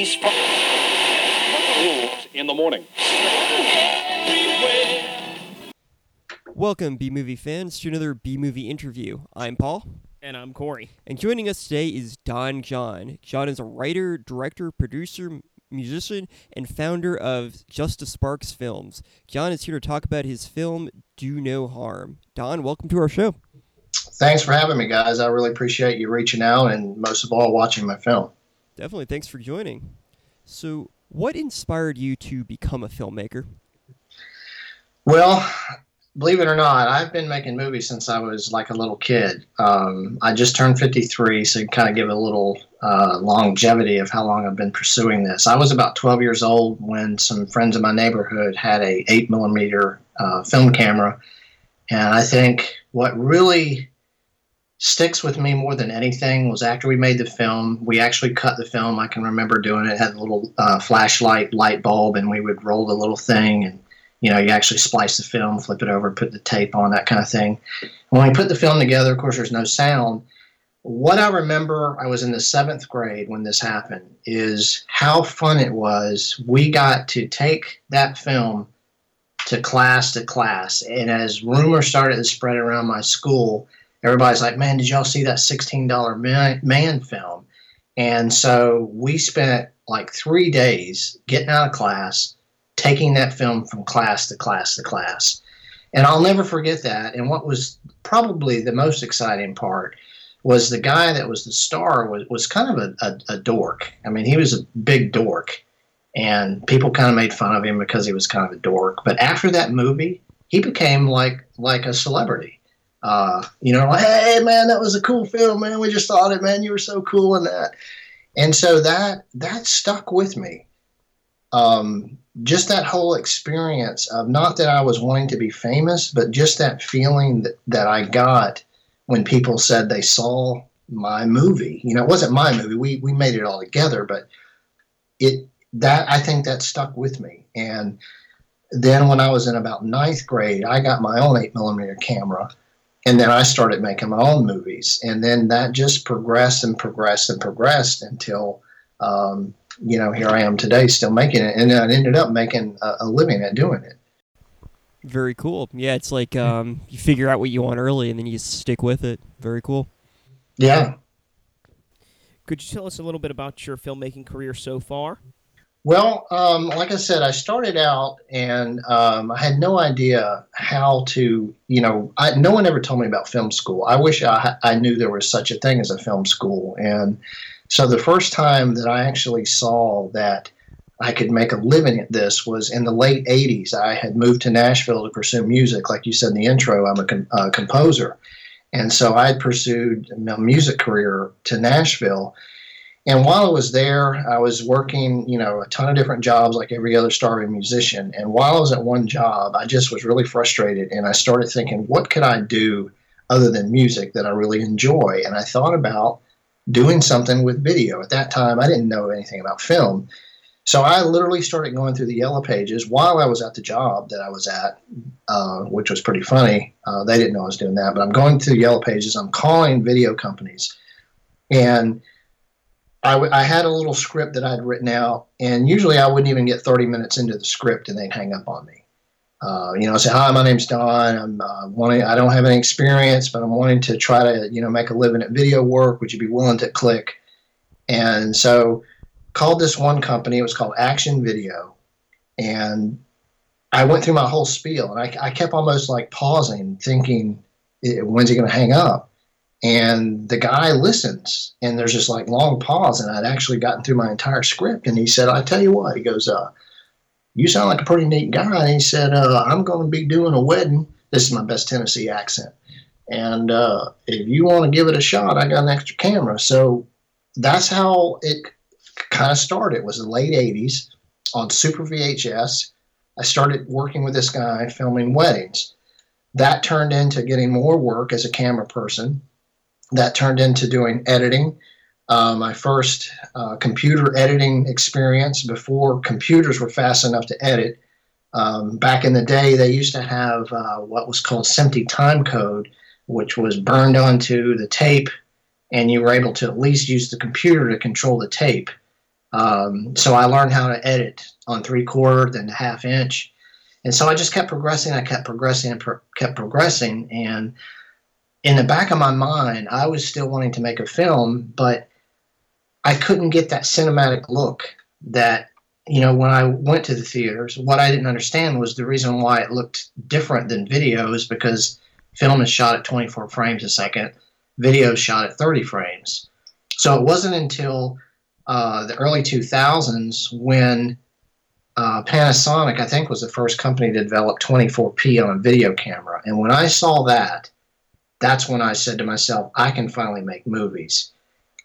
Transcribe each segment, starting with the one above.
police rules in the morning. Welcome, B movie fans, to another B movie interview. I'm Paul. And I'm Corey. And joining us today is Don John. John is a writer, director, producer, musician, and founder of Just a Spark Films. John is here to talk about his film Do No Harm. Don, welcome to our show. Thanks for having me, guys. I really appreciate you reaching out and most of all watching my film. Definitely. Thanks for joining. So, what inspired you to become a filmmaker? Well, believe it or not, I've been making movies since I was like a little kid. Um, I just turned 53, so kind of give a little uh, longevity of how long I've been pursuing this. I was about 12 years old when some friends in my neighborhood had a 8 millimeter uh, film camera, and I think what really sticks with me more than anything was after we made the film, we actually cut the film. I can remember doing it. it had a little uh, flashlight light bulb, and we would roll the little thing and you know, you actually splice the film, flip it over, put the tape on, that kind of thing. When we put the film together, of course, there's no sound. What I remember, I was in the seventh grade when this happened, is how fun it was. We got to take that film to class to class. And as rumors started to spread around my school, everybody's like, man, did y'all see that $16 man, man film? And so we spent like three days getting out of class taking that film from class to class to class. And I'll never forget that. And what was probably the most exciting part was the guy that was the star was, was kind of a, a, a dork. I mean, he was a big dork. And people kind of made fun of him because he was kind of a dork. But after that movie, he became like like a celebrity. Uh, you know, hey man, that was a cool film, man. We just thought it, man. You were so cool in that. And so that that stuck with me. Um, just that whole experience of not that I was wanting to be famous, but just that feeling that, that I got when people said they saw my movie. You know, it wasn't my movie. We we made it all together, but it that I think that stuck with me. And then when I was in about ninth grade, I got my own eight millimeter camera, and then I started making my own movies. And then that just progressed and progressed and progressed until um, you know, here I am today still making it. And I ended up making a, a living at doing it. Very cool. Yeah, it's like um, you figure out what you want early and then you stick with it. Very cool. Yeah. Could you tell us a little bit about your filmmaking career so far? Well, um, like I said, I started out and um, I had no idea how to, you know, I, no one ever told me about film school. I wish I, I knew there was such a thing as a film school. And so the first time that I actually saw that I could make a living at this was in the late 80s. I had moved to Nashville to pursue music. Like you said in the intro, I'm a com- composer. And so I pursued a music career to Nashville. And while I was there, I was working, you know, a ton of different jobs like every other starving musician. And while I was at one job, I just was really frustrated and I started thinking, what could I do other than music that I really enjoy? And I thought about doing something with video. At that time, I didn't know anything about film. So I literally started going through the yellow pages while I was at the job that I was at, uh, which was pretty funny. Uh, they didn't know I was doing that, but I'm going through the yellow pages. I'm calling video companies, and I, w- I had a little script that I'd written out, and usually I wouldn't even get 30 minutes into the script, and they'd hang up on me. Uh, you know, I say, hi, my name's Don. I'm uh, wanting, I don't have any experience, but I'm wanting to try to, you know, make a living at video work. Would you be willing to click? And so called this one company. It was called Action Video. And I went through my whole spiel and I, I kept almost like pausing, thinking, when's he going to hang up? And the guy listens and there's this like long pause. And I'd actually gotten through my entire script. And he said, I tell you what, he goes, uh, you sound like a pretty neat guy. And he said, uh, I'm going to be doing a wedding. This is my best Tennessee accent. And uh, if you want to give it a shot, I got an extra camera. So that's how it kind of started. It was the late 80s on Super VHS. I started working with this guy filming weddings. That turned into getting more work as a camera person. That turned into doing editing uh, my first uh, computer editing experience before computers were fast enough to edit. Um, back in the day, they used to have uh, what was called SMPTE time code, which was burned onto the tape, and you were able to at least use the computer to control the tape. Um, so I learned how to edit on three quarter, then the half inch, and so I just kept progressing. I kept progressing and pro- kept progressing, and in the back of my mind, I was still wanting to make a film, but I couldn't get that cinematic look that you know when I went to the theaters. What I didn't understand was the reason why it looked different than videos because film is shot at 24 frames a second, video is shot at 30 frames. So it wasn't until uh, the early 2000s when uh, Panasonic, I think, was the first company to develop 24p on a video camera. And when I saw that, that's when I said to myself, I can finally make movies.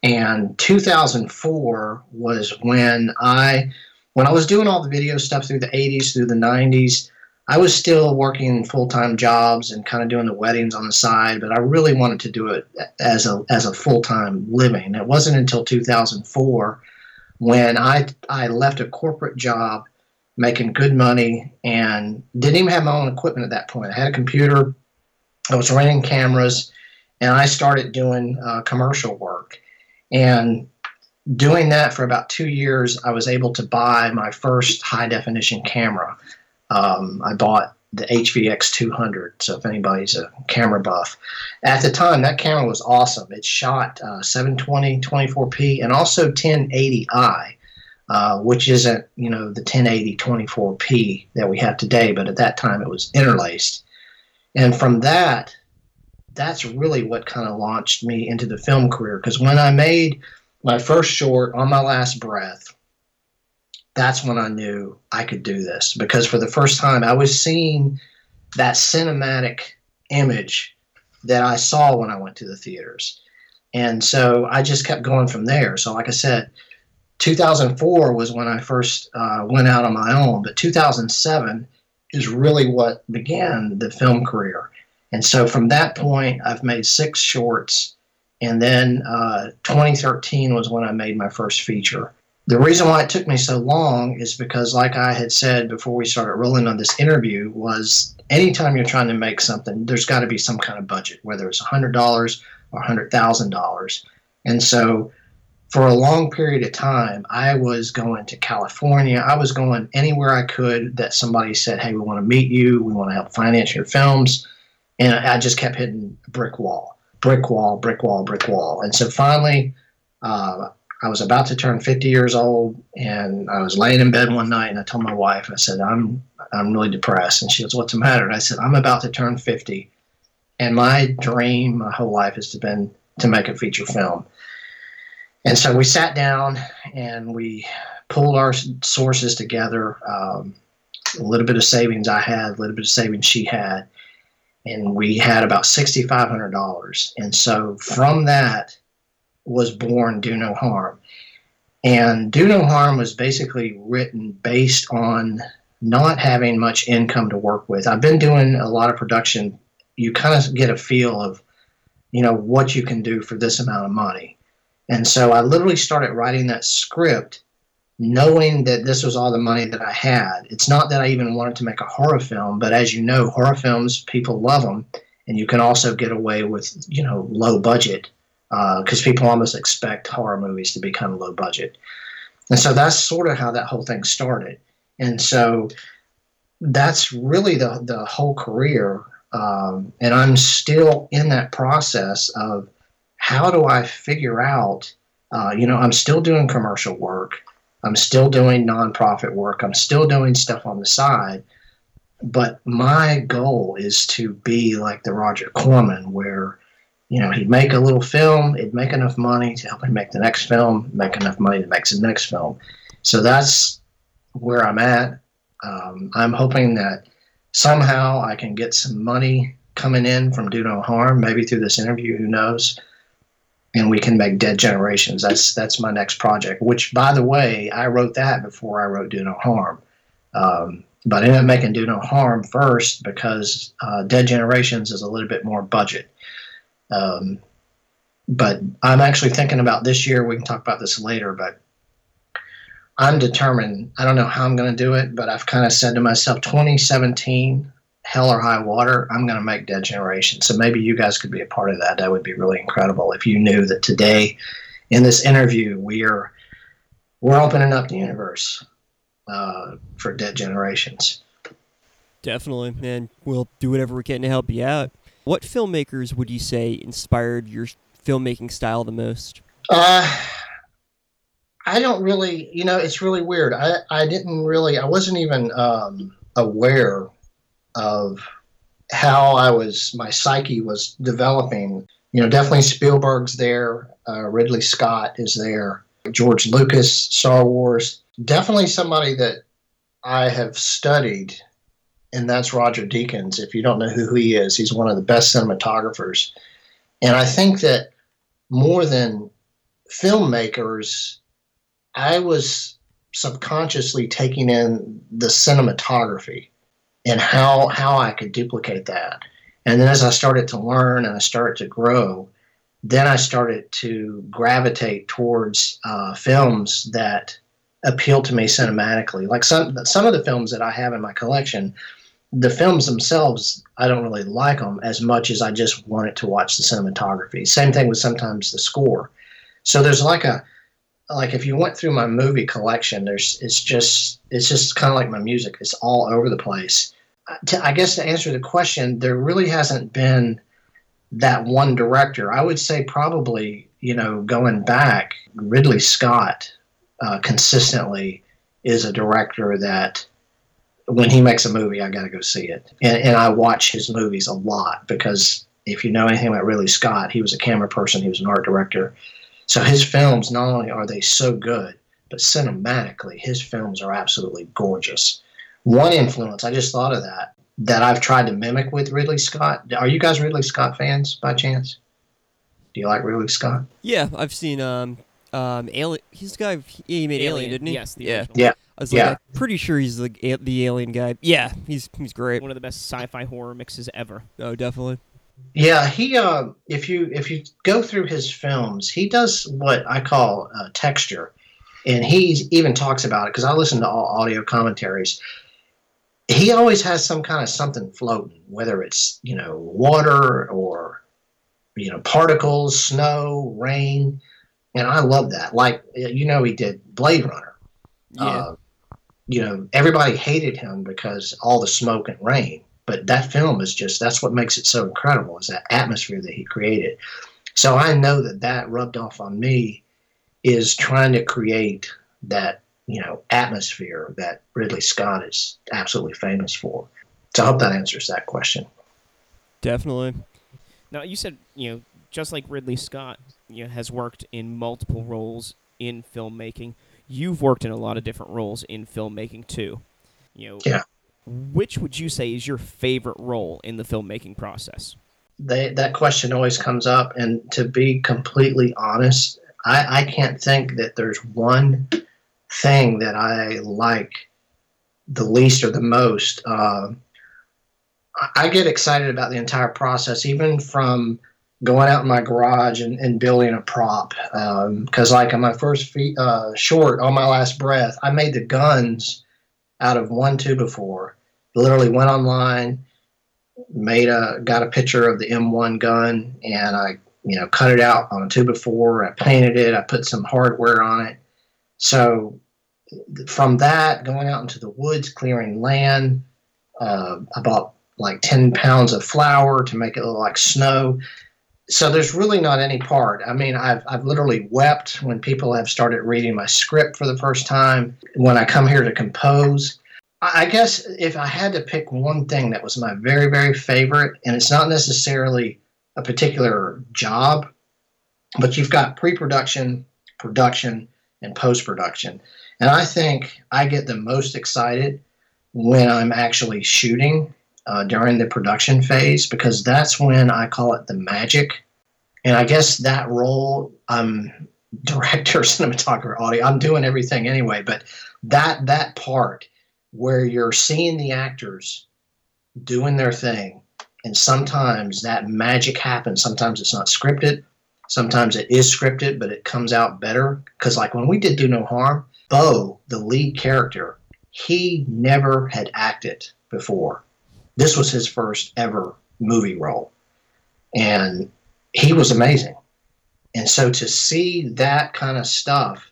And 2004 was when I, when I was doing all the video stuff through the 80s, through the 90s, I was still working full time jobs and kind of doing the weddings on the side, but I really wanted to do it as a as a full time living. It wasn't until 2004 when I I left a corporate job making good money and didn't even have my own equipment at that point. I had a computer, I was renting cameras, and I started doing uh, commercial work. And doing that for about two years, I was able to buy my first high definition camera. Um, I bought the HVX 200. So if anybody's a camera buff, at the time that camera was awesome. It shot uh, 720, 24p, and also 1080i, uh, which isn't you know the 1080 24p that we have today, but at that time it was interlaced. And from that, that's really what kind of launched me into the film career. Because when I made my first short on my last breath that's when I knew I could do this because for the first time I was seeing that cinematic image that I saw when I went to the theaters. And so I just kept going from there. So, like I said, 2004 was when I first uh, went out on my own, but 2007 is really what began the film career. And so from that point, I've made six shorts. And then uh, 2013 was when I made my first feature. The reason why it took me so long is because, like I had said before we started rolling on this interview, was anytime you're trying to make something, there's got to be some kind of budget, whether it's $100 or $100,000. And so, for a long period of time, I was going to California. I was going anywhere I could that somebody said, Hey, we want to meet you. We want to help finance your films. And I just kept hitting brick wall, brick wall, brick wall, brick wall. And so finally, uh, I was about to turn 50 years old, and I was laying in bed one night, and I told my wife, I said, "I'm I'm really depressed," and she goes, "What's the matter?" And I said, "I'm about to turn 50, and my dream, my whole life, has been to make a feature film." And so we sat down and we pulled our sources together. Um, a little bit of savings I had, a little bit of savings she had, and we had about sixty-five hundred dollars. And so from that was born Do No Harm. And Do No Harm was basically written based on not having much income to work with. I've been doing a lot of production. You kind of get a feel of, you know, what you can do for this amount of money. And so I literally started writing that script knowing that this was all the money that I had. It's not that I even wanted to make a horror film, but as you know, horror films, people love them. And you can also get away with, you know, low budget because uh, people almost expect horror movies to be kind of low budget. And so that's sort of how that whole thing started. And so that's really the, the whole career. Um, and I'm still in that process of how do I figure out, uh, you know, I'm still doing commercial work. I'm still doing nonprofit work. I'm still doing stuff on the side. But my goal is to be like the Roger Corman, where you know, he'd make a little film, it'd make enough money to help him make the next film, make enough money to make the next film. So that's where I'm at. Um, I'm hoping that somehow I can get some money coming in from Do No Harm, maybe through this interview, who knows? And we can make Dead Generations. That's that's my next project. Which, by the way, I wrote that before I wrote Do No Harm. Um, but I ended up making Do No Harm first because uh, Dead Generations is a little bit more budget. Um, but I'm actually thinking about this year. We can talk about this later, but I'm determined. I don't know how I'm going to do it, but I've kind of said to myself, 2017, hell or high water, I'm going to make Dead Generation. So maybe you guys could be a part of that. That would be really incredible if you knew that today, in this interview, we are we're opening up the universe uh, for Dead Generations. Definitely, and we'll do whatever we can to help you out. What filmmakers would you say inspired your filmmaking style the most? Uh, I don't really, you know, it's really weird. I, I didn't really, I wasn't even um, aware of how I was, my psyche was developing. You know, definitely Spielberg's there, uh, Ridley Scott is there, George Lucas, Star Wars. Definitely somebody that I have studied, and that's Roger Deakins. If you don't know who he is, he's one of the best cinematographers. And I think that more than filmmakers, I was subconsciously taking in the cinematography and how how I could duplicate that. And then as I started to learn and I started to grow, then I started to gravitate towards uh, films that appeal to me cinematically. Like some some of the films that I have in my collection, the films themselves I don't really like them as much as I just wanted to watch the cinematography. Same thing with sometimes the score. So there's like a like if you went through my movie collection, there's it's just it's just kind of like my music. It's all over the place. I guess to answer the question, there really hasn't been that one director. I would say probably you know going back, Ridley Scott uh, consistently is a director that when he makes a movie, I got to go see it, and, and I watch his movies a lot because if you know anything about Ridley Scott, he was a camera person, he was an art director so his films, not only are they so good, but cinematically, his films are absolutely gorgeous. One influence, I just thought of that, that I've tried to mimic with Ridley Scott. Are you guys Ridley Scott fans by chance? Do you like Ridley Scott? Yeah, I've seen um um Alien. He's the guy. He made Alien, Alien, didn't he? yes, the yeah. original. Yeah. I was like, I'm pretty sure he's the a- the Alien guy. Yeah, he's he's great. One of the best sci-fi horror mixes ever. Oh, definitely. Yeah, he uh, if you if you go through his films, he does what I call uh, texture, and he even talks about it because I listen to all audio commentaries. He always has some kind of something floating, whether it's you know water or you know particles, snow, rain, and I love that. Like you know, he did Blade Runner. Yeah. Uh, you know, everybody hated him because all the smoke and rain. But that film is just that's what makes it so incredible is that atmosphere that he created. So I know that that rubbed off on me is trying to create that you know atmosphere that Ridley Scott is absolutely famous for. So I hope that answers that question. definitely. Now you said you know just like Ridley Scott you know, has worked in multiple roles in filmmaking. You've worked in a lot of different roles in filmmaking too. You know, Yeah. Which would you say is your favorite role in the filmmaking process? They, that question always comes up, and to be completely honest, I, I can't think that there's one thing that I like the least or the most. Uh, I- get excited about the entire process, even from going out in my garage and, and building a prop. Because, like on my first fe- uh, short, on my last breath, I made the guns out of one two before. Literally went online, made a got a picture of the M1 gun, and I you know cut it out on a two before. I painted it. I put some hardware on it. So from that, going out into the woods, clearing land, uh, I bought like 10 pounds of flour to make it look like snow. So there's really not any part. I mean, I've, I've literally wept when people have started reading my script for the first time. When I come here to compose, I guess if I had to pick one thing that was my very, very favorite, and it's not necessarily a particular job, but you've got pre production, production, and post production. And I think I get the most excited when I'm actually shooting uh, during the production phase because that's when I call it the magic. And I guess that role, I'm director, cinematographer, audio. I'm doing everything anyway, but that that part where you're seeing the actors doing their thing, and sometimes that magic happens. Sometimes it's not scripted. Sometimes it is scripted, but it comes out better. Because like when we did Do No Harm, Bo, the lead character, he never had acted before. This was his first ever movie role. And he was amazing. And so to see that kind of stuff,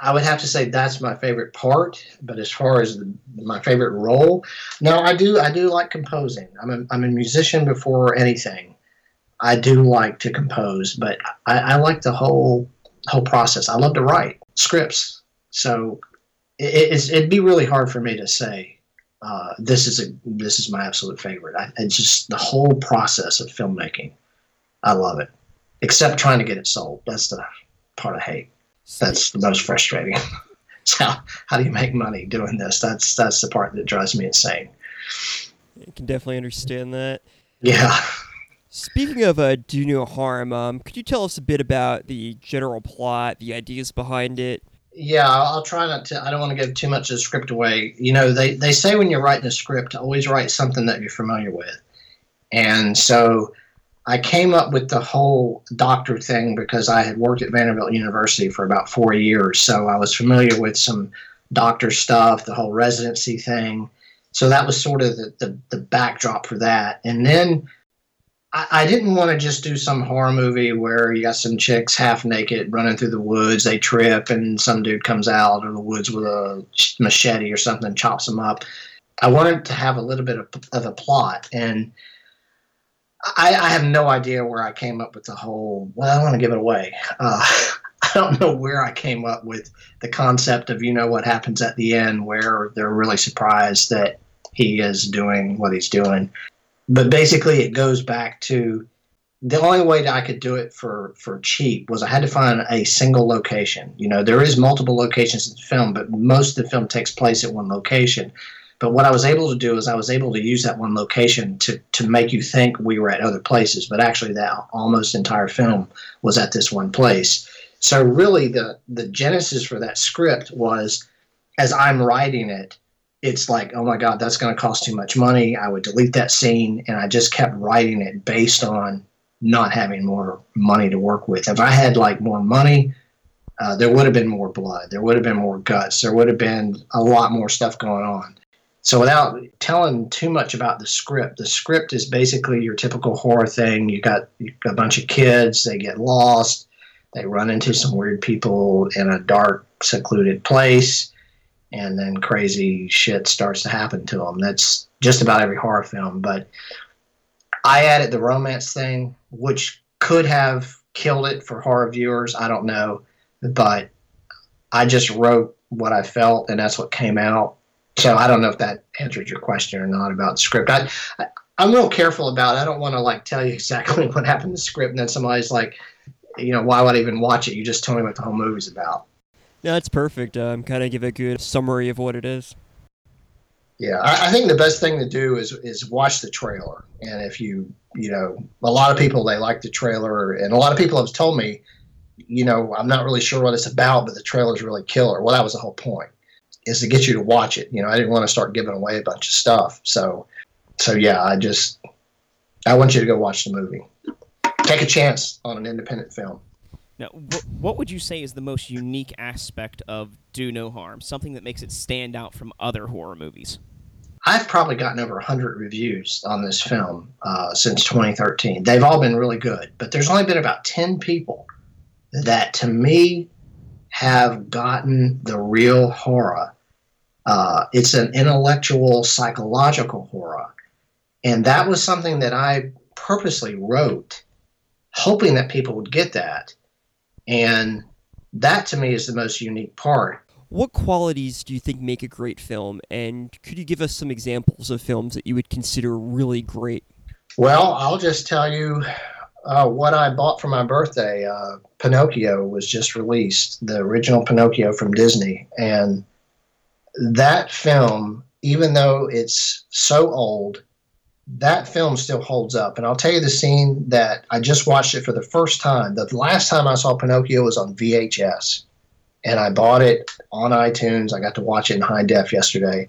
I would have to say that's my favorite part. But as far as the, my favorite role, no, I do I do like composing. I'm a, I'm a musician before anything. I do like to compose, but I, I like the whole whole process. I love to write scripts, so it, it'd be really hard for me to say uh, this is a this is my absolute favorite. I, it's just the whole process of filmmaking. I love it, except trying to get it sold. That's the part I hate. That's the most frustrating. so how do you make money doing this? That's that's the part that drives me insane. I can definitely understand that. Yeah. Speaking of uh, Do No Harm, um, could you tell us a bit about the general plot, the ideas behind it? Yeah, I'll try not to. I don't want to give too much of the script away. You know, they, they say when you're writing a script, always write something that you're familiar with. And so I came up with the whole doctor thing because I had worked at Vanderbilt University for about four years. So I was familiar with some doctor stuff, the whole residency thing. So that was sort of the, the, the backdrop for that. And then I, didn't want to just do some horror movie where you got some chicks half naked running through the woods, they trip, and some dude comes out of the woods with a machete or something, chops them up. I wanted to have a little bit of, of a plot. And I, I, have no idea where I came up with the whole. Well, I want to give it away. Uh, I don't know where I came up with the concept of you know what happens at the end, where they're really surprised that he is doing what he's doing. But basically, it goes back to the only way that I could do it for for cheap was I had to find a single location. You know, there is multiple locations in the film, but most of the film takes place at one location. But what I was able to do is I was able to use that one location to to make you think we were at other places, but actually that almost entire film was at this one place. So really the the genesis for that script was as I'm writing it, it's like, oh my God, that's going to cost too much money. I would delete that scene. And I just kept writing it based on not having more money to work with. If I had like more money, uh, there would have been more blood. There would have been more guts. There would have been a lot more stuff going on. So without telling too much about the script, the script is basically your typical horror thing. You got, you got a bunch of kids, they get lost, they run into some weird people in a dark, secluded place, and then crazy shit starts to happen to them. That's just about every horror film. But I added the romance thing, which could have killed it for horror viewers. I don't know, but I just wrote what I felt, and that's what came out so I don't know if that answered your question or not about the script. I, I am real careful about. It. I don't want to like tell you exactly what happened in the script, and then somebody's like, you know, why would I even watch it? You just tell me what the whole movie's about. No, that's perfect. Um, kind of give a good summary of what it is. Yeah, I, I, think the best thing to do is is watch the trailer, and if you you know, a lot of people they like the trailer, and a lot of people have told me, you know, I'm not really sure what it's about, but the trailer's really killer. Well, that was the whole point is to get you to watch it. You know, I didn't want to start giving away a bunch of stuff. So, so yeah, I just I want you to go watch the movie. Take a chance on an independent film. Now, what would you say is the most unique aspect of Do No Harm? Something that makes it stand out from other horror movies? I've probably gotten over 100 reviews on this film uh, since 2013. They've all been really good, but there's only been about 10 people that, to me, have gotten the real horror. Uh, it's an intellectual, psychological horror. And that was something that I purposely wrote, hoping that people would get that. And that to me is the most unique part. What qualities do you think make a great film? And could you give us some examples of films that you would consider really great? Well, I'll just tell you uh, what I bought for my birthday. Uh, Pinocchio was just released, the original Pinocchio from Disney, and that film, even though it's so old, that film still holds up. And I'll tell you the scene that I just watched it for the first time. The last time I saw Pinocchio was on VHS, and I bought it on iTunes. I got to watch it in high def yesterday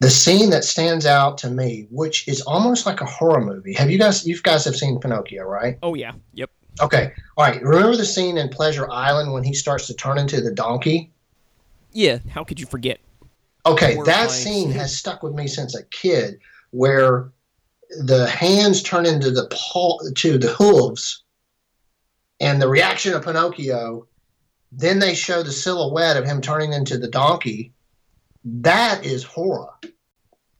the scene that stands out to me, which is almost like a horror movie. Have you guys? You guys have seen Pinocchio, right? Oh yeah. Yep. Okay. All right. Remember the scene in Pleasure Island when he starts to turn into the donkey? Yeah. How could you forget? Okay, that scene has stuck with me since a kid, where the hands turn into the paw to the hooves, and the reaction of Pinocchio then they show the silhouette of him turning into the donkey. That is horror.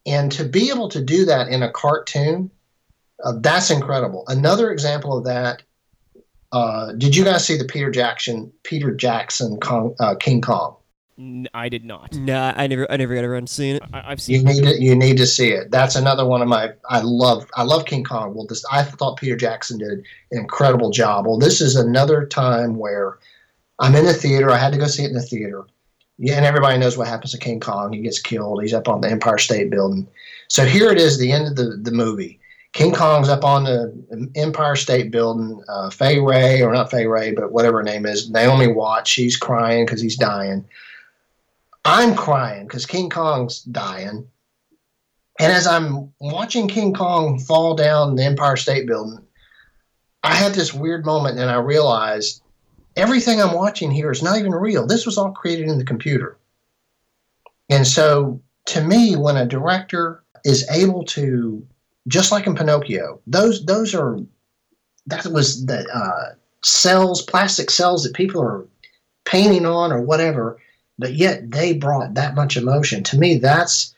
And to be able to do that in a cartoon, uh, that's incredible. Another example of that. Uh, did you guys see the Peter Jackson Peter Jackson Kong, uh, King Kong? N- I did not. Nah, I never, I never got around to seeing it. I- I've You seen. need to, you need to see it. That's another one of my I love I love King Kong. Well, this I thought Peter Jackson did an incredible job. Well, this is another time where I'm in the theater. I had to go see it in the theater. Yeah, and everybody knows what happens to King Kong. He gets killed. He's up on the Empire State Building. So here it is, the end of the, the movie. King Kong's up on the Empire State Building. Uh, Fay Wray, or not Fay Wray, but whatever her name is, Naomi Watts, she's crying because he's dying. I'm crying because King Kong's dying. And as I'm watching King Kong fall down the Empire State Building, I had this weird moment and I realized everything I'm watching here is not even real. This was all created in the computer. And so to me, when a director is able to, just like in Pinocchio, those those are that was the uh, cells, plastic cells that people are painting on or whatever, but yet they brought that much emotion. To me, that's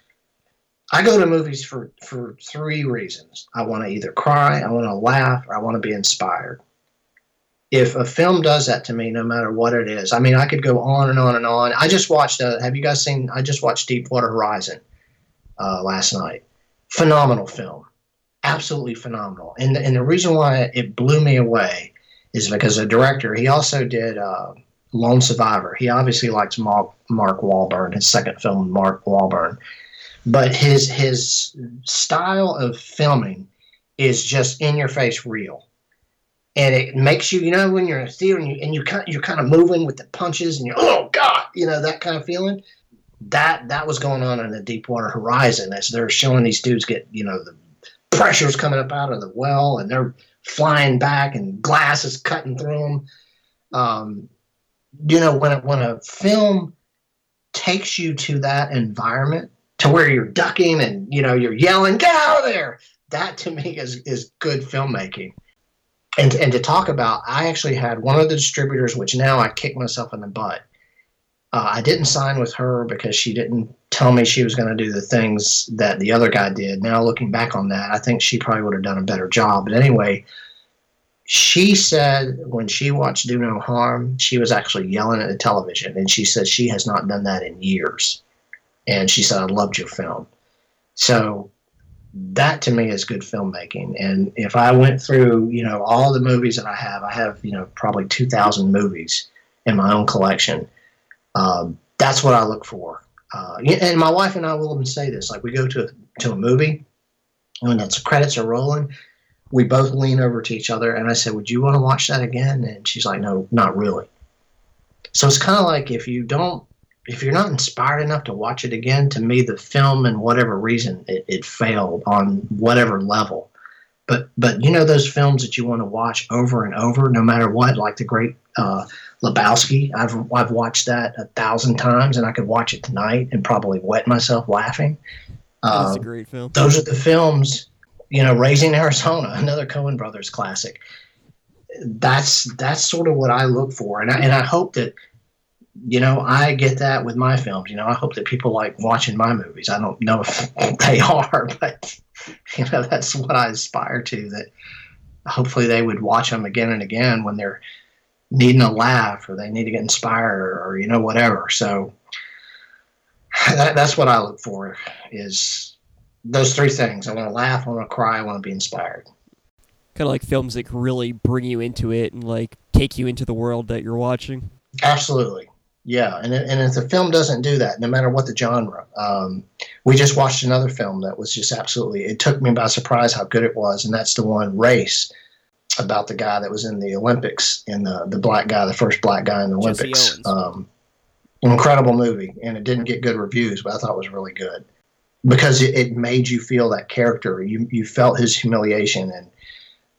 I go to movies for for three reasons. I want to either cry, I want to laugh, or I want to be inspired. If a film does that to me, no matter what it is, I mean, I could go on and on and on. I just watched. Uh, have you guys seen? I just watched Deepwater Horizon uh, last night. Phenomenal film, absolutely phenomenal. And and the reason why it blew me away is because the director. He also did uh, Lone Survivor. He obviously likes Mark Mark Wahlberg. His second film, Mark Wahlberg but his his style of filming is just in your face real and it makes you you know when you're in a theater and you and you kind you're kind of moving with the punches and you're oh god you know that kind of feeling that that was going on in the deepwater horizon as they're showing these dudes get you know the pressure's coming up out of the well and they're flying back and glass is cutting through them um, you know when a, when a film takes you to that environment to where you're ducking and you know you're yelling get out of there! That to me is is good filmmaking. And and to talk about i actually had one of the distributors which now i kick myself in the butt. Uh, i didn't sign with her because she didn't tell me she was going to do the things that the other guy did. Now looking back on that i think she probably would have done a better job. But anyway she said when she watched do no harm she was actually yelling at the television and she said she has not done that in years and she said, I loved your film. So that to me is good filmmaking. And if I went through, you know, all the movies that I have, I have, you know, probably 2,000 movies in my own collection. Um, that's what I look for. Uh, and my wife and I will even say this: like we go to to a movie, when the credits are rolling, we both lean over to each other, and I said, "Would you want to watch that again?" And she's like, "No, not really." So it's kind of like if you don't if you're not inspired enough to watch it again, to me, the film, and whatever reason, it, it failed on whatever level. But but you know those films that you want to watch over and over, no matter what, like the great uh, Lebowski. I've I've watched that a thousand times, and I could watch it tonight and probably wet myself laughing. That's Uh, a great film. those are the films. You know, Raising Arizona, another Coen Brothers classic. That's that's sort of what I look for, and I, and I hope that you know I get that with my films. You know, I hope that people like watching my movies. I don't know if they are, but you know that's what I aspire to. That hopefully they would watch them again and again when they're needing a laugh or they need to get inspired or, or you know whatever. So that, that's what I look for is those three things. I want to laugh, I want to cry, I want to be inspired. Kind of like films that can really bring you into it and like take you into the world that you're watching. Absolutely. Yeah, and and if the film doesn't do that, no matter what the genre, um, we just watched another film that was just absolutely. It took me by surprise how good it was, and that's the one Race about the guy that was in the Olympics and the the black guy, the first black guy in the Olympics. Um, incredible movie, and it didn't get good reviews, but I thought it was really good because it, it made you feel that character. You you felt his humiliation, and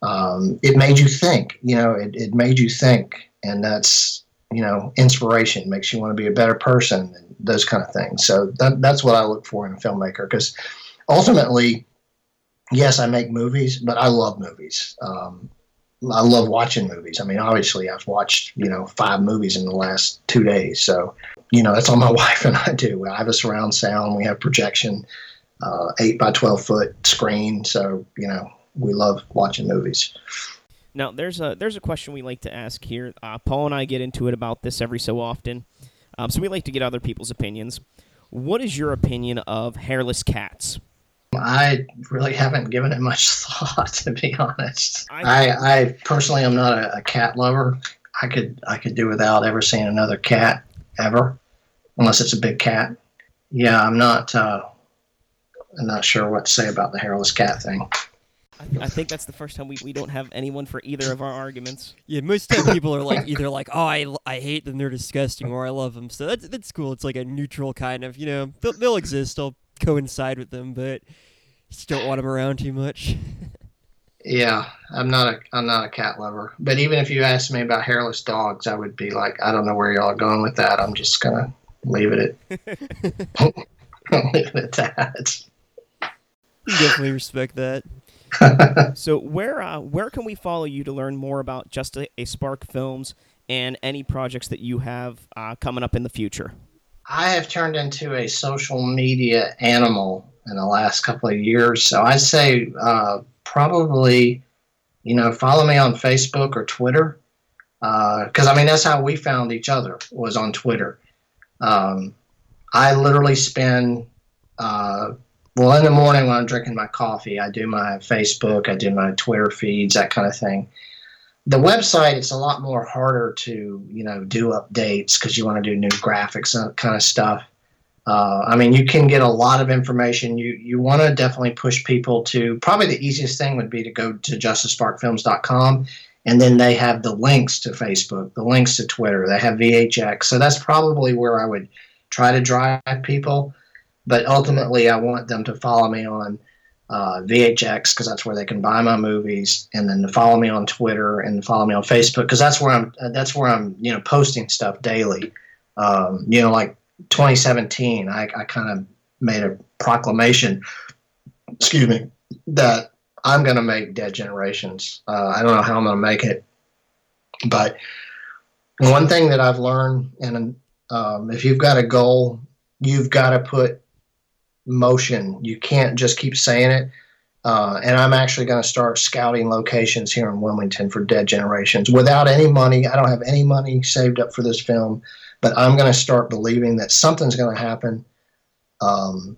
um, it made you think. You know, it, it made you think, and that's you know inspiration makes you want to be a better person and those kind of things so that, that's what i look for in a filmmaker because ultimately yes i make movies but i love movies um, I love watching movies. I mean, obviously, I've watched you know five movies in the last two days. So, you know, that's all my wife and I do. I have a surround sound. We have projection, uh, eight by twelve foot screen. So, you know, we love watching movies. Now, there's a there's a question we like to ask here. Uh, Paul and I get into it about this every so often, um, so we like to get other people's opinions. What is your opinion of hairless cats? I really haven't given it much thought, to be honest. I, I, I personally am not a, a, cat lover. I could I could do without ever seeing another cat ever, unless it's a big cat. Yeah, I'm not. Uh, I'm not sure what to say about the hairless cat thing. I, I think that's the first time we, we don't have anyone for either of our arguments. Yeah, most time people are like either like, oh, I, I hate them, they're disgusting, or I love them. So that's that's cool. It's like a neutral kind of, you know, they'll, they'll exist. I'll coincide with them, but just don't want them around too much. yeah, I'm not a I'm not a cat lover. But even if you asked me about hairless dogs, I would be like, I don't know where y'all are going with that. I'm just gonna leave it at leave it at that. Definitely respect that. so where uh, where can we follow you to learn more about Just a, a Spark Films and any projects that you have uh, coming up in the future? I have turned into a social media animal in the last couple of years, so I say uh, probably, you know, follow me on Facebook or Twitter, because uh, I mean that's how we found each other was on Twitter. Um, I literally spend uh, well, in the morning when I'm drinking my coffee, I do my Facebook, I do my Twitter feeds, that kind of thing. The website, it's a lot more harder to, you know, do updates because you want to do new graphics and kind of stuff. Uh, I mean, you can get a lot of information. You you want to definitely push people to probably the easiest thing would be to go to justasparkfilms.com and then they have the links to Facebook, the links to Twitter, they have VHX. So that's probably where I would try to drive people. But ultimately, I want them to follow me on uh, VHX because that's where they can buy my movies, and then to follow me on Twitter and follow me on Facebook because that's where I'm. That's where I'm. You know, posting stuff daily. Um, you know, like 2017, I, I kind of made a proclamation. Excuse me, that I'm going to make Dead Generations. Uh, I don't know how I'm going to make it, but one thing that I've learned, and um, if you've got a goal, you've got to put motion. You can't just keep saying it. Uh, and I'm actually going to start scouting locations here in Wilmington for Dead Generations without any money. I don't have any money saved up for this film, but I'm going to start believing that something's going to happen. Um,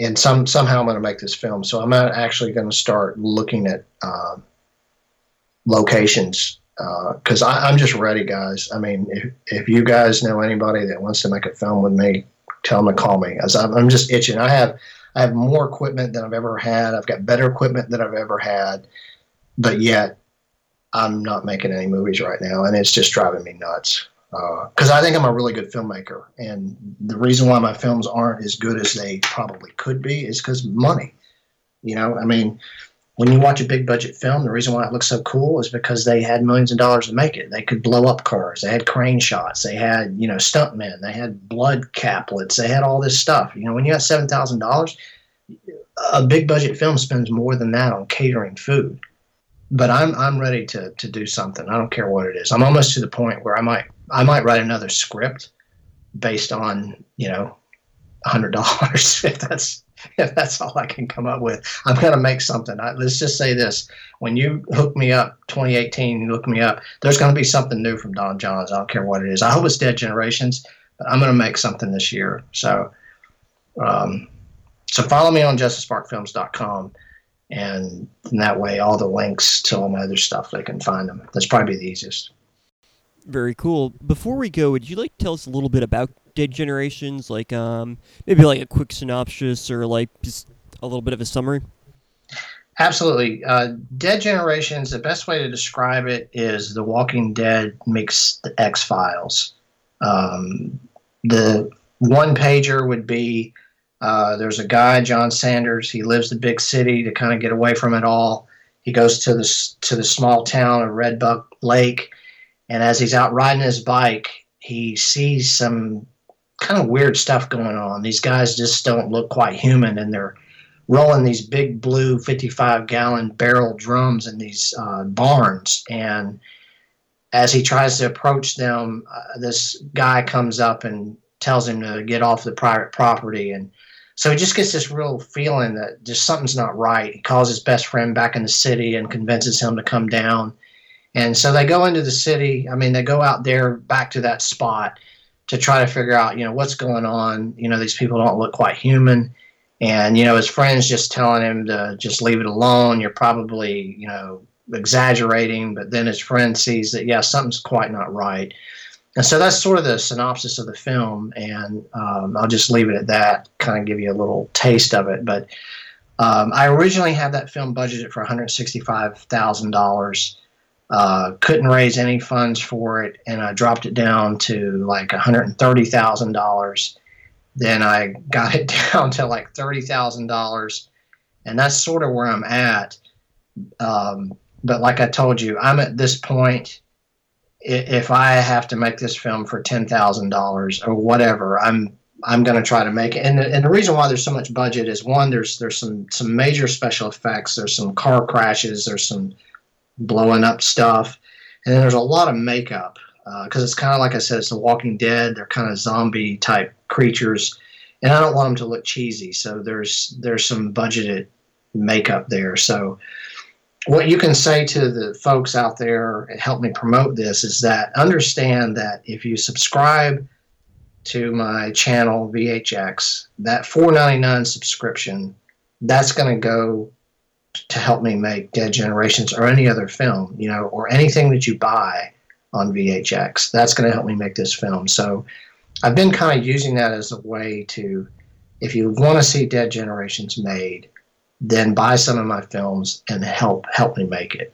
and some somehow I'm going to make this film. So I'm actually going to start looking at uh, locations because uh, I'm just ready, guys. I mean, if, if you guys know anybody that wants to make a film with me, tell them to call me. As I'm, I'm just itching. I have I have more equipment than I've ever had. I've got better equipment than I've ever had, but yet I'm not making any movies right now, and it's just driving me nuts. Because uh, I think I'm a really good filmmaker, and the reason why my films aren't as good as they probably could be is because money. You know, I mean, when you watch a big budget film, the reason why it looks so cool is because they had millions of dollars to make it. They could blow up cars. They had crane shots. They had, you know, stuntmen. They had blood caplets. They had all this stuff. You know, when you got seven thousand dollars, a big budget film spends more than that on catering food. But I'm I'm ready to to do something. I don't care what it is. I'm almost to the point where I might I might write another script based on you know hundred dollars if that's if that's all I can come up with. I'm to make something. I, let's just say this: when you hook me up, 2018, you look me up. There's to be something new from Don Johns. I don't care what it is. I hope it's Dead Generations, but I'm to make something this year. So, um, so follow me on justasparkfilms.com, and in that way, all the links to all my other stuff, they can find them. That's probably the easiest. Very cool. Before we go, would you like to tell us a little bit about Dead Generations? Like, um, maybe like a quick synopsis or like just a little bit of a summary. Absolutely. Uh, Dead Generations. The best way to describe it is The Walking Dead mixed the X Files. Um, the one pager would be uh, there's a guy, John Sanders. He lives the big city to kind of get away from it all. He goes to the to the small town of Red Buck Lake, and as he's out riding his bike, he sees some kind of weird stuff going on. These guys just don't look quite human, and they're rolling these big blue 55 gallon barrel drums in these uh, barns. And as he tries to approach them, uh, this guy comes up and tells him to get off the private property. And so he just gets this real feeling that just something's not right. He calls his best friend back in the city and convinces him to come down. And so they go into the city. I mean, they go out there back to that spot to try to figure out, you know, what's going on. You know, these people don't look quite human. And, you know, his friend's just telling him to just leave it alone. You're probably, you know, exaggerating. But then his friend sees that, yeah, something's quite not right. And so that's sort of the synopsis of the film. And um, I'll just leave it at that, kind of give you a little taste of it. But um, I originally had that film budgeted for $165,000. Uh, couldn't raise any funds for it, and I dropped it down to like $130,000. Then I got it down to like $30,000, and that's sort of where I'm at. Um, but like I told you, I'm at this point. If I have to make this film for ten thousand dollars or whatever, I'm I'm going to try to make it. And the, and the reason why there's so much budget is one, there's there's some some major special effects. There's some car crashes. There's some blowing up stuff, and then there's a lot of makeup because uh, it's kind of like I said, it's The Walking Dead. They're kind of zombie type creatures, and I don't want them to look cheesy. So there's there's some budgeted makeup there. So what you can say to the folks out there and help me promote this is that understand that if you subscribe to my channel VHX, that 4.99 subscription, that's going to go to help me make Dead Generations or any other film, you know, or anything that you buy on VHX. That's going to help me make this film. So I've been kind of using that as a way to, if you want to see Dead Generations made, then buy some of my films and help help me make it.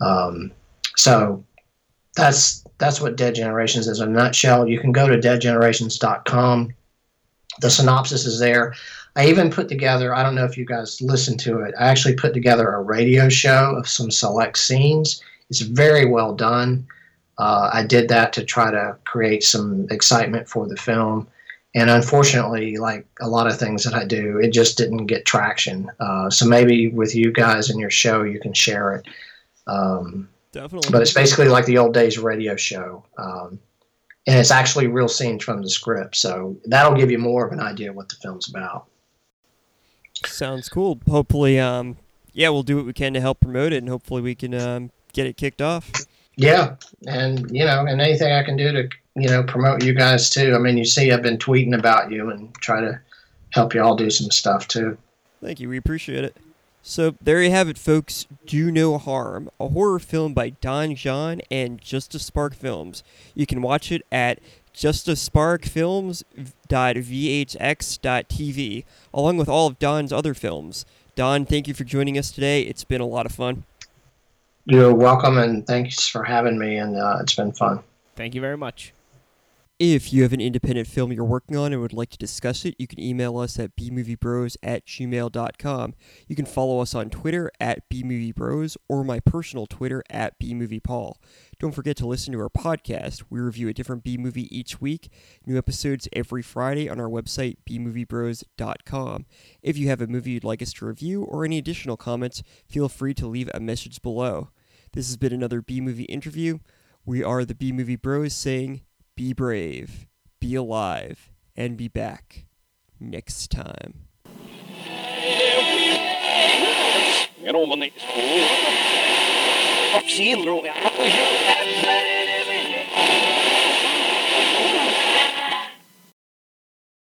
Um, so that's that's what Dead Generations is in a nutshell. You can go to deadgenerations.com. The synopsis is there. I even put together, I don't know if you guys listened to it, I actually put together a radio show of some select scenes. It's very well done. Uh, I did that to try to create some excitement for the film. And unfortunately, like a lot of things that I do, it just didn't get traction. Uh, so maybe with you guys and your show, you can share it. Um, Definitely. But it's basically like the old days radio show. Um, and it's actually real scenes from the script. So that'll give you more of an idea what the film's about. Sounds cool. Hopefully, um, yeah, we'll do what we can to help promote it, and hopefully we can um, get it kicked off. Yeah, and you know, and anything I can do to you know promote you guys too. I mean, you see, I've been tweeting about you and try to help you all do some stuff too. Thank you. We appreciate it. So there you have it, folks. Do No Harm, a horror film by Don John and Just a Spark Films. You can watch it at justasparkfilms.vhx.tv, along with all of Don's other films. Don, thank you for joining us today. It's been a lot of fun. You're welcome, and thanks for having me, and uh, it's been fun. Thank you very much. If you have an independent film you're working on and would like to discuss it, you can email us at bmoviebros at gmail.com. You can follow us on Twitter at bmoviebros or my personal Twitter at bmoviepaul. Don't forget to listen to our podcast. We review a different B movie each week. New episodes every Friday on our website, bmoviebros.com. If you have a movie you'd like us to review or any additional comments, feel free to leave a message below. This has been another B movie interview. We are the B Movie Bros saying, be brave, be alive, and be back next time. They...